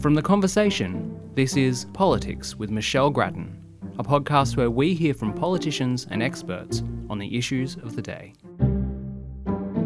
From The Conversation, this is Politics with Michelle Grattan, a podcast where we hear from politicians and experts on the issues of the day.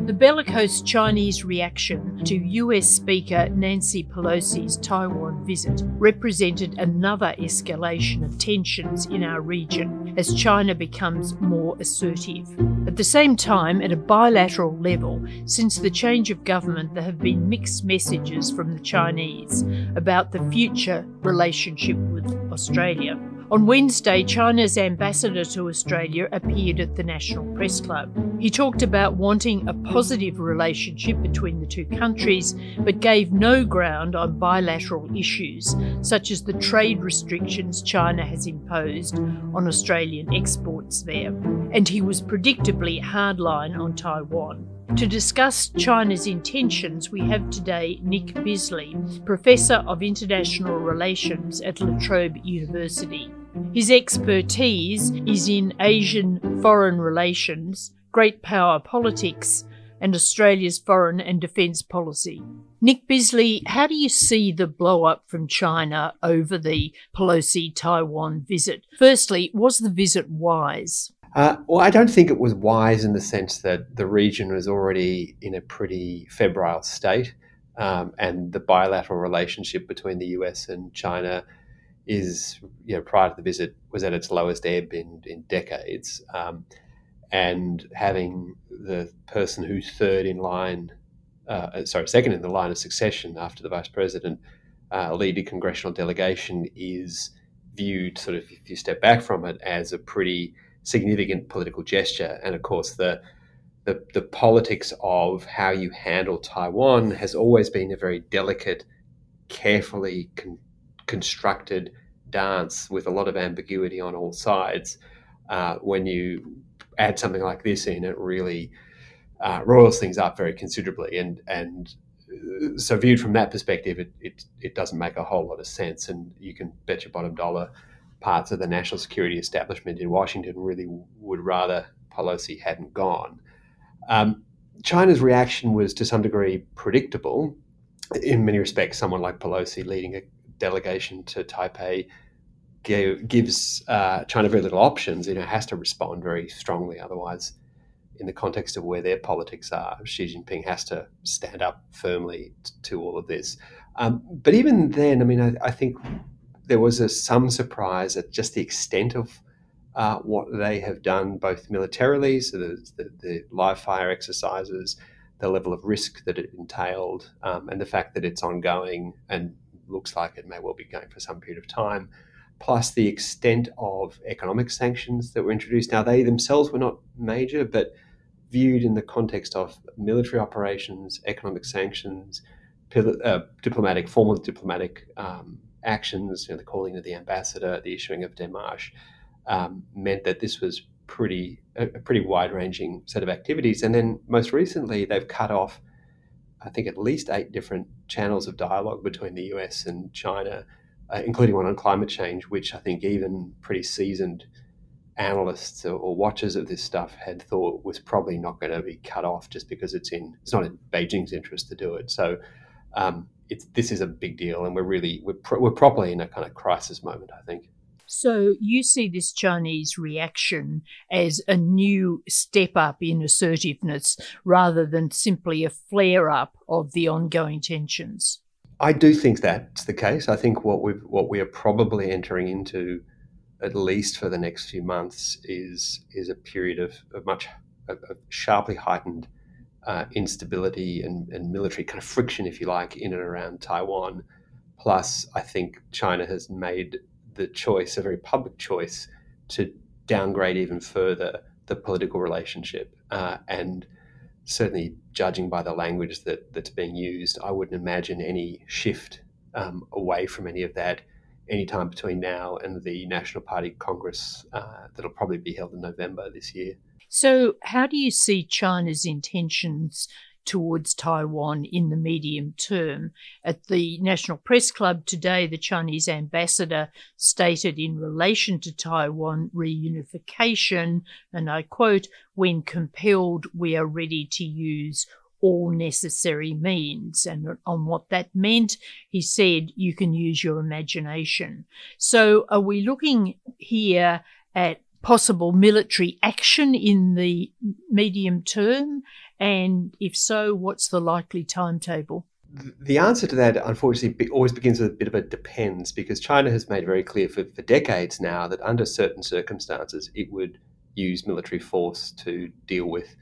The bellicose Chinese reaction to US Speaker Nancy Pelosi's Taiwan visit represented another escalation of tensions in our region as China becomes more assertive. At the same time, at a bilateral level, since the change of government, there have been mixed messages from the Chinese about the future relationship with Australia. On Wednesday, China's ambassador to Australia appeared at the National Press Club. He talked about wanting a positive relationship between the two countries, but gave no ground on bilateral issues, such as the trade restrictions China has imposed on Australian exports there. And he was predictably hardline on Taiwan. To discuss China's intentions, we have today Nick Bisley, Professor of International Relations at La Trobe University. His expertise is in Asian foreign relations, great power politics, and Australia's foreign and defence policy. Nick Bisley, how do you see the blow up from China over the Pelosi Taiwan visit? Firstly, was the visit wise? Uh, well, I don't think it was wise in the sense that the region was already in a pretty febrile state, um, and the bilateral relationship between the US and China is, you know, prior to the visit, was at its lowest ebb in, in decades. Um, and having the person who's third in line, uh, sorry, second in the line of succession after the vice president, uh, lead a congressional delegation is viewed, sort of, if you step back from it, as a pretty significant political gesture. And of course, the the, the politics of how you handle Taiwan has always been a very delicate, carefully con- constructed dance with a lot of ambiguity on all sides. Uh, when you add something like this in, it really uh, roils things up very considerably. And and uh, so viewed from that perspective, it, it, it doesn't make a whole lot of sense. And you can bet your bottom dollar parts of the national security establishment in Washington really would rather Pelosi hadn't gone. Um, China's reaction was to some degree predictable. In many respects, someone like Pelosi leading a delegation to Taipei give, gives uh, China very little options. You know, has to respond very strongly. Otherwise, in the context of where their politics are, Xi Jinping has to stand up firmly t- to all of this. Um, but even then, I mean, I, I think there was a, some surprise at just the extent of uh, what they have done, both militarily, so the, the, the, live fire exercises, the level of risk that it entailed, um, and the fact that it's ongoing and looks like it may well be going for some period of time, plus the extent of economic sanctions that were introduced. Now, they themselves were not major, but viewed in the context of military operations, economic sanctions, uh, diplomatic, formal diplomatic um, actions, you know, the calling of the ambassador, the issuing of démarche, um, meant that this was pretty a, a pretty wide-ranging set of activities. And then most recently, they've cut off, I think, at least eight different channels of dialogue between the US and China, uh, including one on climate change, which I think even pretty seasoned analysts or, or watchers of this stuff had thought was probably not going to be cut off just because it's in it's not in Beijing's interest to do it. So um, it's this is a big deal, and we're really we're, pro- we're properly in a kind of crisis moment. I think. So you see this Chinese reaction as a new step up in assertiveness rather than simply a flare up of the ongoing tensions. I do think that's the case. I think what we what we are probably entering into, at least for the next few months, is is a period of, of much of, of sharply heightened uh, instability and, and, military kind of friction, if you like, in and around Taiwan. Plus, I think China has made the choice, a very public choice, to downgrade even further the political relationship. Uh, and certainly, judging by the language that, that's being used, I wouldn't imagine any shift um, away from any of that anytime between now and the National Party Congress uh, that'll probably be held in November this year. So, how do you see China's intentions towards Taiwan in the medium term? At the National Press Club today, the Chinese ambassador stated in relation to Taiwan reunification, and I quote, when compelled, we are ready to use all necessary means. And on what that meant, he said, you can use your imagination. So are we looking here at possible military action in the medium term? And if so, what's the likely timetable? The answer to that, unfortunately, always begins with a bit of a depends because China has made very clear for, for decades now that under certain circumstances it would use military force to deal with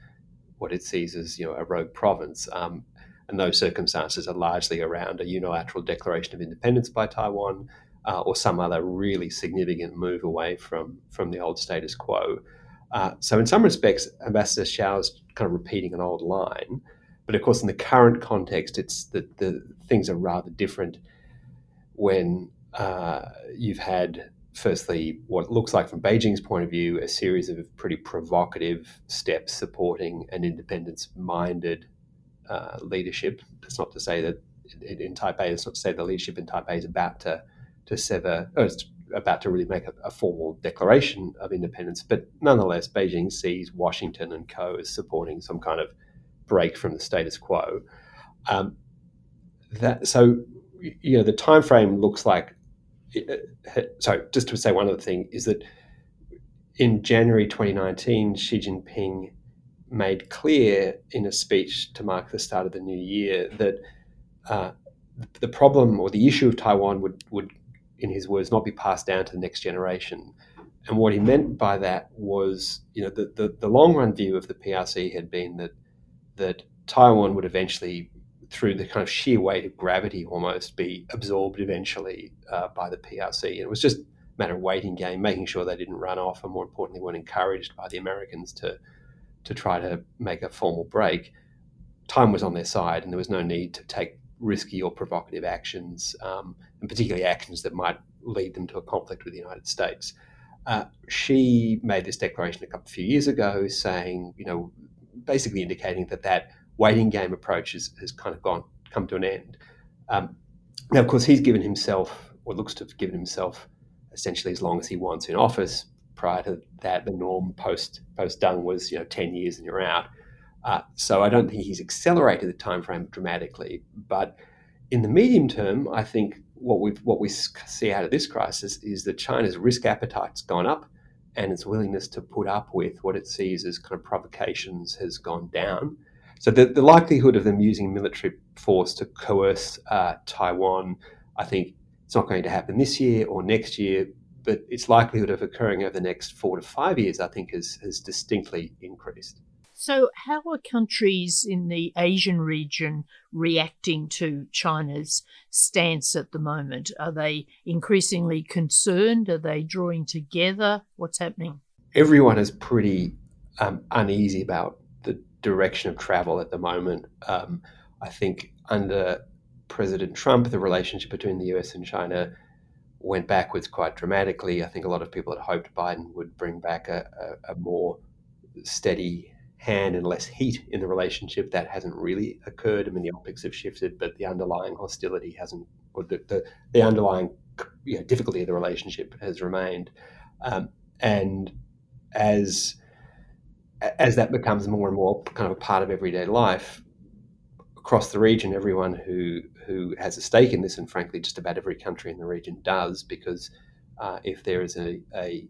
what it sees as you know a rogue province. Um, and those circumstances are largely around a unilateral declaration of independence by Taiwan uh, or some other really significant move away from, from the old status quo. Uh, so, in some respects, Ambassador Xiao is kind of repeating an old line. But of course, in the current context, it's that the things are rather different when uh, you've had, firstly, what looks like from Beijing's point of view, a series of pretty provocative steps supporting an independence minded uh, leadership. That's not to say that in, Taipei, it's not to say the leadership in Taipei is about to, to sever, it's about to really make a, a, formal declaration of independence. But nonetheless, Beijing sees Washington and co as supporting some kind of break from the status quo. Um, that so you know the time frame looks like. Uh, so just to say one other thing is that in January 2019, Xi Jinping made clear in a speech to mark the start of the new year that uh, the problem or the issue of Taiwan would, would, in his words, not be passed down to the next generation. And what he meant by that was, you know, the, the, the long run view of the PRC had been that that Taiwan would eventually, through the kind of sheer weight of gravity almost, be absorbed eventually uh, by the PRC. And it was just a matter of waiting game, making sure they didn't run off, and more importantly, weren't encouraged by the Americans to to try to make a formal break, time was on their side, and there was no need to take risky or provocative actions, um, and particularly actions that might lead them to a conflict with the United States. Uh, Xi made this declaration a couple of few years ago, saying, you know, basically indicating that that waiting game approach has, has kind of gone come to an end. Um, now, of course, he's given himself, or looks to have given himself, essentially as long as he wants in office prior to that, the norm post post Deng was you know ten years and you're out. Uh, so I don't think he's accelerated the time frame dramatically. But in the medium term, I think what we what we see out of this crisis is that China's risk appetite's gone up, and its willingness to put up with what it sees as kind of provocations has gone down. So the, the likelihood of them using military force to coerce uh, Taiwan, I think it's not going to happen this year or next year, but its likelihood of occurring over the next four to five years, I think, has, has distinctly increased. So, how are countries in the Asian region reacting to China's stance at the moment? Are they increasingly concerned? Are they drawing together? What's happening? Everyone is pretty um, uneasy about the direction of travel at the moment. Um, I think under President Trump, the relationship between the US and China went backwards quite dramatically. I think a lot of people had hoped Biden would bring back a, a, a more steady hand and less heat in the relationship. That hasn't really occurred. I mean, the optics have shifted, but the underlying hostility hasn't, or the, the, the underlying you know, difficulty of the relationship has remained. Um, and as as that becomes more and more kind of a part of everyday life across the region, everyone who who has a stake in this, and frankly, just about every country in the region does, because uh, if there is a, a,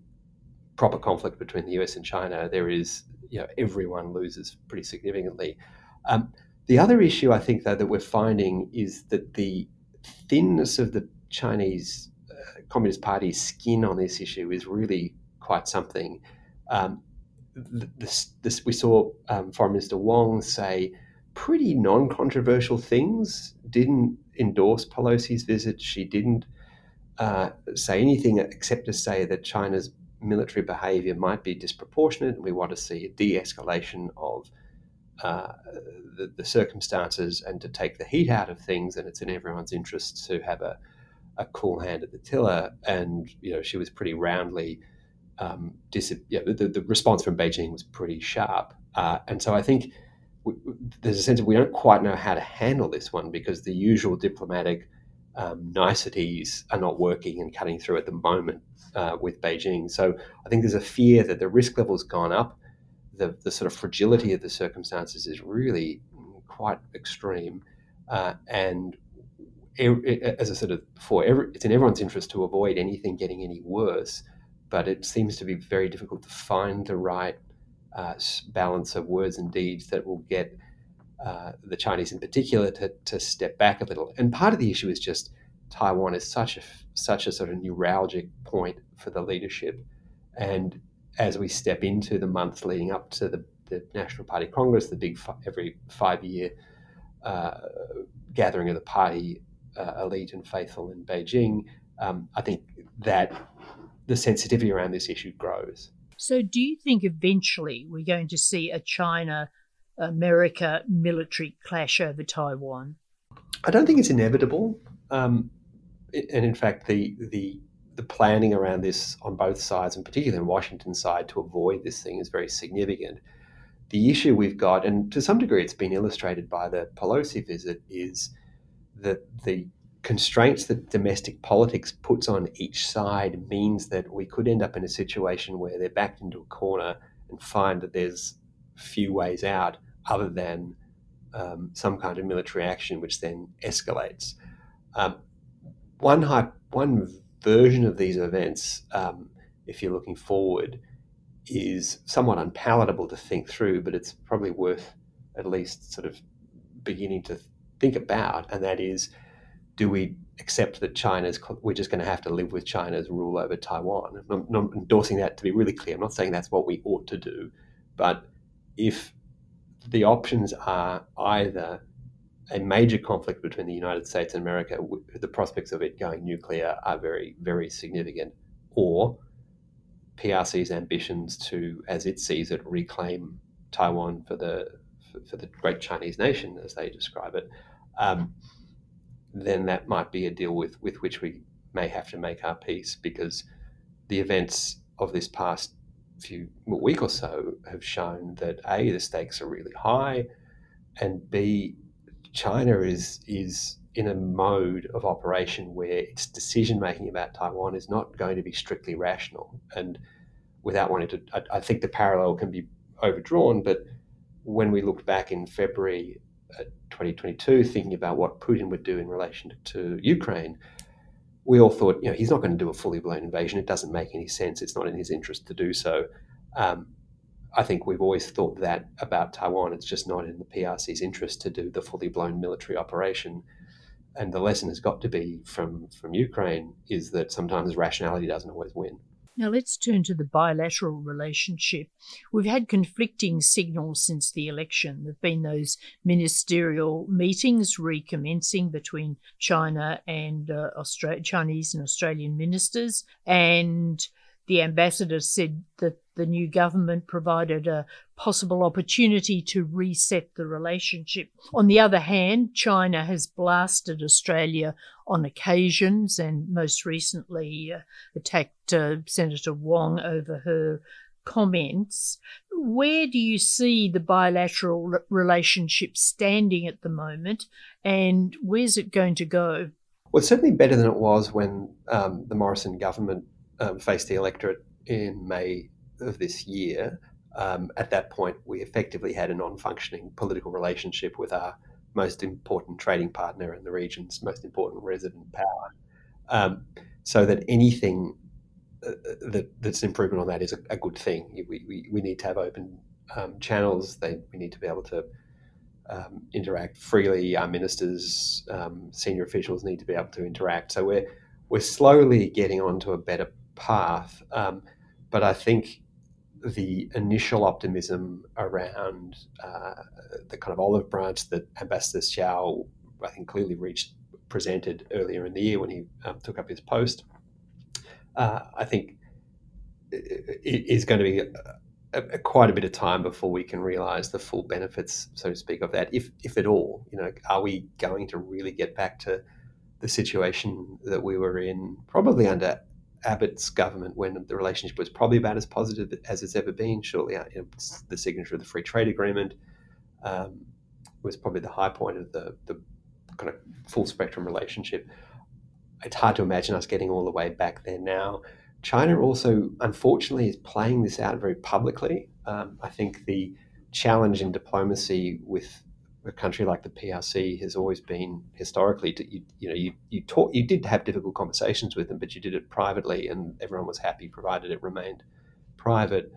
proper conflict between the US and China, there is, you know, everyone loses pretty significantly. Um, the other issue I think, though, that we're finding is that the thinness of the Chinese uh, Communist Party's skin on this issue is really quite something. Um, this, this, we saw um, Foreign Minister Wong say pretty non controversial things, didn't endorse Pelosi's visit. She didn't uh, say anything except to say that China's military behavior might be disproportionate and we want to see a de escalation of uh, the, the, circumstances and to take the heat out of things. And it's in everyone's interest to have a, a cool hand at the tiller. And, you know, she was pretty roundly. Um, dis- yeah, the, the response from Beijing was pretty sharp. Uh, and so I think we, there's a sense of we don't quite know how to handle this one because the usual diplomatic um, niceties are not working and cutting through at the moment uh, with Beijing. So I think there's a fear that the risk level has gone up. The, the sort of fragility of the circumstances is really quite extreme. Uh, and as I said of before, every, it's in everyone's interest to avoid anything getting any worse, but it seems to be very difficult to find the right uh, balance of words and deeds that will get uh, the Chinese in particular to, to step back a little. And part of the issue is just Taiwan is such a such a sort of neuralgic point for the leadership, and as we step into the months leading up to the, the National Party Congress, the big every five year uh, gathering of the party uh, elite and faithful in Beijing, um, I think that the sensitivity around this issue grows. So, do you think eventually we're going to see a China America military clash over Taiwan? I don't think it's inevitable. Um, and in fact, the, the, the planning around this on both sides, and particularly in Washington's side, to avoid this thing is very significant. The issue we've got, and to some degree it's been illustrated by the Pelosi visit, is that the constraints that domestic politics puts on each side means that we could end up in a situation where they're backed into a corner and find that there's few ways out other than um, some kind of military action, which then escalates. Um, one hype, one version of these events, um, if you're looking forward, is somewhat unpalatable to think through, but it's probably worth at least sort of beginning to think about, and that is do we accept that China's we're just going to have to live with China's rule over Taiwan? I'm not endorsing that to be really clear. I'm not saying that's what we ought to do, but if the options are either a major conflict between the United States and America, the prospects of it going nuclear are very, very significant, or PRC's ambitions to, as it sees it, reclaim Taiwan for the for, for the great Chinese nation, as they describe it, um, then that might be a deal with, with which we may have to make our peace because the events of this past few week or so have shown that a the stakes are really high, and b China is is in a mode of operation where its decision making about Taiwan is not going to be strictly rational. And without wanting to, I, I think the parallel can be overdrawn, but when we looked back in February uh, 2022, thinking about what Putin would do in relation to Ukraine, we all thought, you know, he's not going to do a fully blown invasion. It doesn't make any sense. It's not in his interest to do so. Um, I think we've always thought that about Taiwan. It's just not in the PRC's interest to do the fully blown military operation. And the lesson has got to be from, from Ukraine is that sometimes rationality doesn't always win. Now let's turn to the bilateral relationship. We've had conflicting signals since the election. There have been those ministerial meetings recommencing between China and uh, Austra- Chinese and Australian ministers, and the ambassador said that the new government provided a possible opportunity to reset the relationship. On the other hand, China has blasted Australia on occasions and most recently uh, attacked uh, Senator Wong over her comments. Where do you see the bilateral relationship standing at the moment and where's it going to go? Well, it's certainly better than it was when um, the Morrison government um, faced the electorate in May of this year. Um, at that point, we effectively had a non functioning political relationship with our most important trading partner and the region's most important resident power. Um, so that anything uh, that, that's improvement on that is a, a good thing. We, we, we, need to have open um, channels. They, we need to be able to um, interact freely. Our ministers, um, senior officials need to be able to interact. So we're we're slowly getting onto a better path. Um, but I think the initial optimism around uh, the kind of olive branch that Ambassador Xiao, I think, clearly reached, presented earlier in the year when he um, took up his post, uh, I think it is going to be a, a, quite a bit of time before we can realise the full benefits, so to speak, of that, if if at all. You know, are we going to really get back to the situation that we were in, probably under Abbott's government when the relationship was probably about as positive as it's ever been. Shortly after the signature of the free trade agreement um, was probably the high point of the, the kind of full spectrum relationship. It's hard to imagine us getting all the way back there now. China also, unfortunately, is playing this out very publicly. Um, I think the challenge in diplomacy with a country like the PRC has always been historically, you, you know, you you taught you did have difficult conversations with them, but you did it privately, and everyone was happy provided it remained private.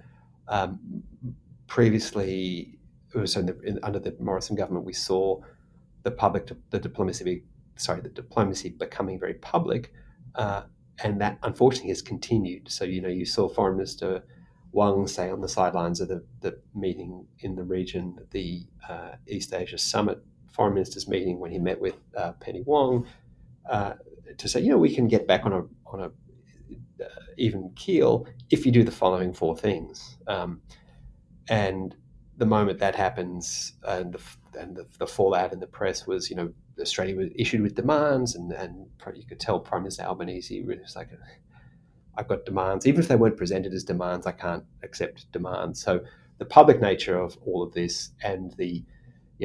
Um, previously, so in the, in, under the Morrison government, we saw the public, the diplomacy, be, sorry, the diplomacy becoming very public, uh, and that unfortunately has continued. So you know, you saw Foreign Minister Wang say on the sidelines of the, the meeting in the region, the uh, East Asia Summit Foreign Ministers meeting, when he met with uh, Penny Wong, uh, to say, you know, we can get back on a on a uh, even keel if you do the following four things. Um, and the moment that happens, and the and the, the, fallout in the press was, you know, Australia was issued with demands, and and you could tell Prime Minister Albanese was like. I've got demands, even if they weren't presented as demands. I can't accept demands. So the public nature of all of this and the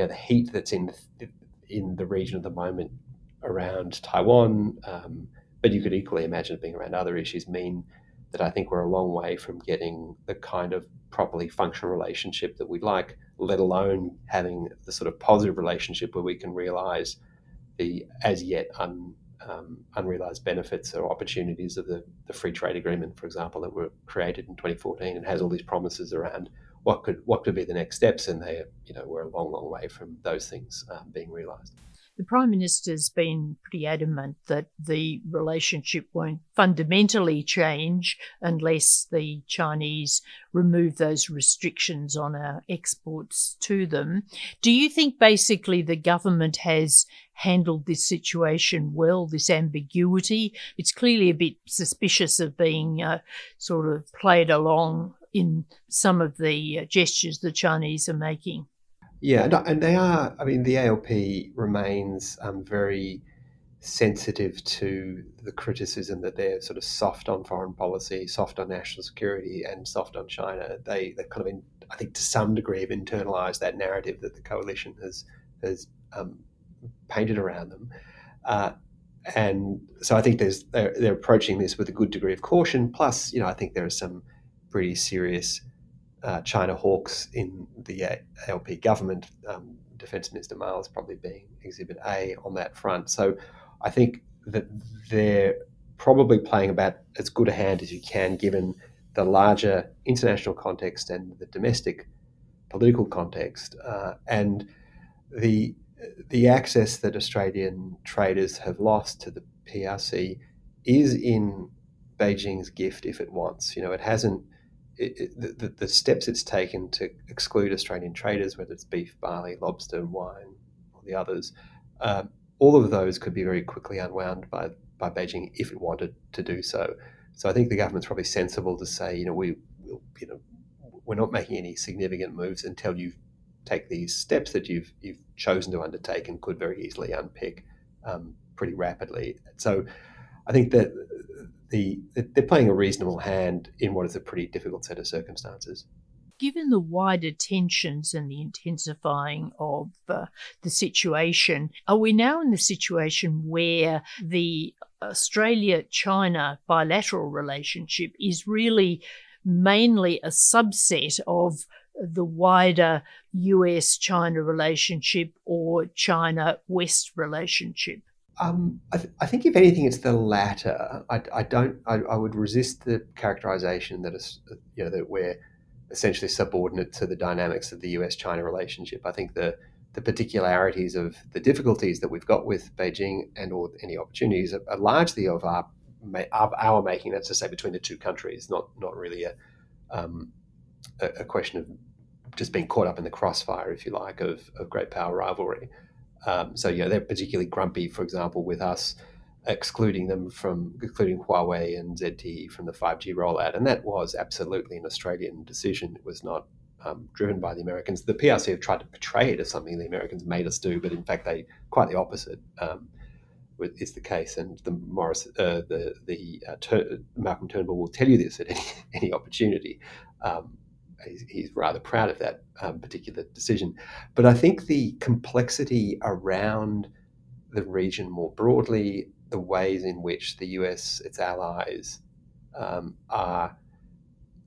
know, the heat that's in the, in the region at the moment around Taiwan, um, but you could equally imagine it being around other issues, mean that I think we're a long way from getting the kind of properly functional relationship that we'd like, let alone having the sort of positive relationship where we can realize the as yet un, um, unrealized benefits or opportunities of the, the free trade agreement, for example, that were created in 2014 and has all these promises around what could what could be the next steps, and they you know we're a long, long way from those things um, being realised. The Prime Minister's been pretty adamant that the relationship won't fundamentally change unless the Chinese remove those restrictions on our exports to them. Do you think basically the government has handled this situation well, this ambiguity? It's clearly a bit suspicious of being uh, sort of played along in some of the uh, gestures the Chinese are making. Yeah, and they are. I mean, the ALP remains um, very sensitive to the criticism that they're sort of soft on foreign policy, soft on national security, and soft on China. They they kind of, in, I think, to some degree, have internalized that narrative that the coalition has has um, painted around them. Uh, and so I think there's they're, they're approaching this with a good degree of caution. Plus, you know, I think there are some pretty serious uh, China hawks in the ALP government. Um, Defence Minister Marles probably being Exhibit A on that front. So I think that they're probably playing about as good a hand as you can, given the larger international context and the domestic political context, uh, and the the access that Australian traders have lost to the PRC is in Beijing's gift if it wants. You know, it hasn't it, the, the, steps it's taken to exclude Australian traders, whether it's beef, barley, lobster, wine, or the others, uh, all of those could be very quickly unwound by, by Beijing if it wanted to do so. So I think the government's probably sensible to say, you know, we, you know, we're not making any significant moves until you take these steps that you've you've chosen to undertake and could very easily unpick um, pretty rapidly. So I think that the they're playing a reasonable hand in what is a pretty difficult set of circumstances. Given the wider tensions and the intensifying of uh, the situation, are we now in the situation where the Australia China bilateral relationship is really mainly a subset of the wider US China relationship or China West relationship? Um, I, th- I, think if anything, it's the latter. I, I don't. I, I, would resist the characterization that is, you know, that we're essentially subordinate to the dynamics of the U.S.-China relationship. I think the the particularities of the difficulties that we've got with Beijing and or any opportunities are, are largely of our of our making. That's to say, between the two countries, not not really a um, a, a question of just being caught up in the crossfire, if you like, of, of great power rivalry. Um, so yeah, they're particularly grumpy, for example, with us excluding them from excluding Huawei and ZTE from the 5G rollout, and that was absolutely an Australian decision. It was not um, driven by the Americans. The PRC have tried to portray it as something the Americans made us do, but in fact, they quite the opposite. Um, is the case, and the Morris, uh, the the uh, Tur- Malcolm Turnbull will tell you this at any, any opportunity. Um, he's, rather proud of that um, particular decision. But I think the complexity around the region more broadly, the ways in which the US, its allies, um, are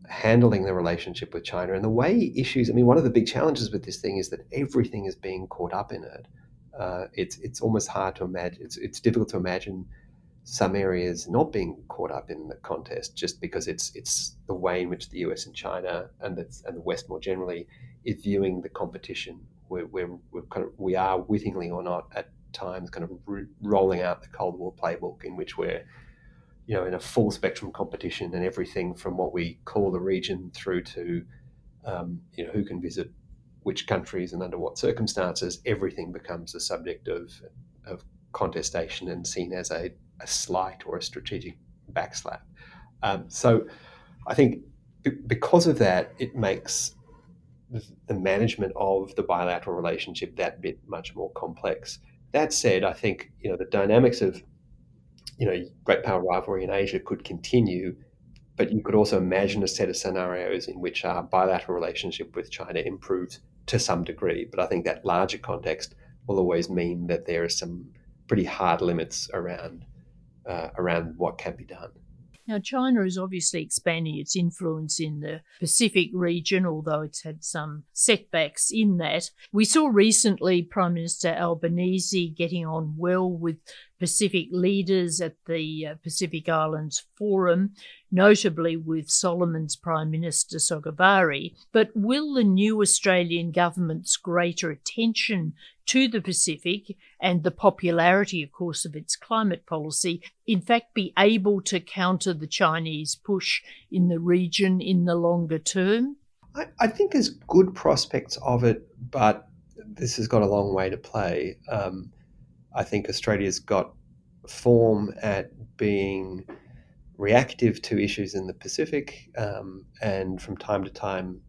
handling the relationship with China and the way issues. I mean, one of the big challenges with this thing is that everything is being caught up in it. Uh, it's it's almost hard to imagine. It's it's difficult to imagine some areas not being caught up in the contest just because it's it's the way in which the US and China and the, and the West more generally is viewing the competition. We're, we're, we're kind of, we are wittingly or not at times kind of re- rolling out the Cold War playbook in which we're you know in a full spectrum competition and everything from what we call the region through to um, you know who can visit which countries and under what circumstances everything becomes a subject of of contestation and seen as a, a slight or a strategic backslap. Um, so I think b- because of that, it makes the management of the bilateral relationship that bit much more complex. That said, I think you know the dynamics of you know great power rivalry in Asia could continue, but you could also imagine a set of scenarios in which our bilateral relationship with China improves to some degree. But I think that larger context will always mean that there are some pretty hard limits around uh, around what can be done. Now, China is obviously expanding its influence in the Pacific region, although it's had some setbacks in that. We saw recently Prime Minister Albanese getting on well with Pacific leaders at the uh, Pacific Islands Forum, notably with Solomon's Prime Minister Sogavare. But will the new Australian government's greater attention to the Pacific and the popularity, of course, of its climate policy, in fact, be able to counter the Chinese push in the region in the longer term? I, I think there's good prospects of it, but this has got a long way to play. Um, I think Australia's got form at being reactive to issues in the Pacific um, and from time to time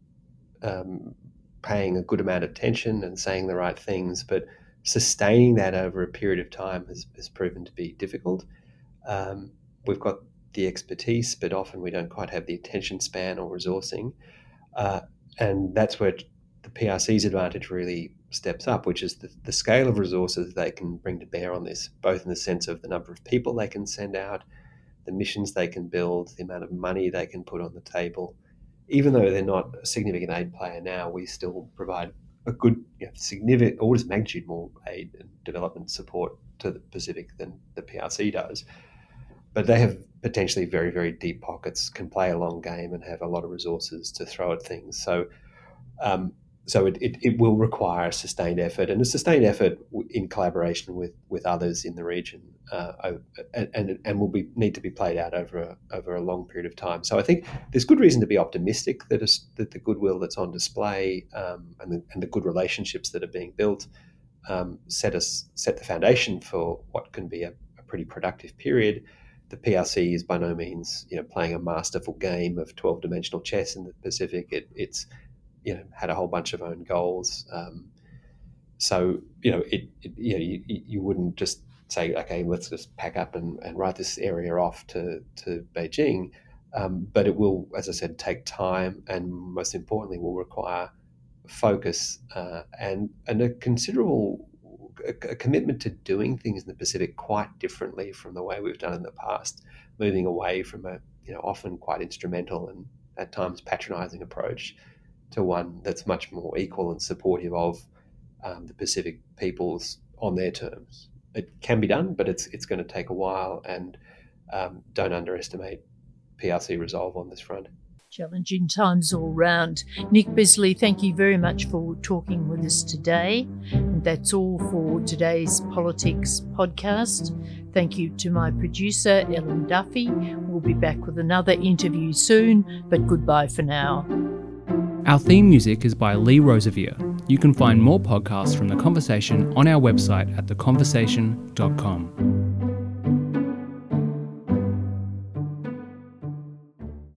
um, paying a good amount of attention and saying the right things, but sustaining that over a period of time has, has proven to be difficult. Um, we've got the expertise, but often we don't quite have the attention span or resourcing. Uh, and that's where PRC's advantage really steps up, which is the, the scale of resources they can bring to bear on this, both in the sense of the number of people they can send out, the missions they can build, the amount of money they can put on the table, even though they're not a significant aid player now, we still provide a good, you know, significant orders of magnitude more aid and development support to the Pacific than the PRC does. But they have potentially very, very deep pockets, can play a long game, and have a lot of resources to throw at things. So, um, so it, it, it, will require a sustained effort and a sustained effort in collaboration with, with others in the region uh, and, and will be need to be played out over a, over a long period of time. So I think there's good reason to be optimistic that, is, that the goodwill that's on display um, and, the, and the good relationships that are being built um, set us set the foundation for what can be a, a pretty productive period. The PRC is by no means you know playing a masterful game of 12 dimensional chess in the Pacific. It, it's you know had a whole bunch of own goals. Um, so you know it, it you know you, you wouldn't just say okay let's just pack up and, and write this area off to to Beijing. Um, but it will, as I said, take time, and most importantly, will require focus uh, and and a considerable a, commitment to doing things in the Pacific quite differently from the way we've done in the past, moving away from a you know often quite instrumental and at times patronizing approach to one that's much more equal and supportive of um, the Pacific peoples on their terms. It can be done, but it's it's going to take a while, and um, don't underestimate PRC resolve on this front. Challenging times all round. Nick Bisley, thank you very much for talking with us today. And that's all for today's Politics podcast. Thank you to my producer, Ellen Duffy. We'll be back with another interview soon, but goodbye for now. Our theme music is by Lee Rosevere. You can find more podcasts from The Conversation on our website at theconversation.com.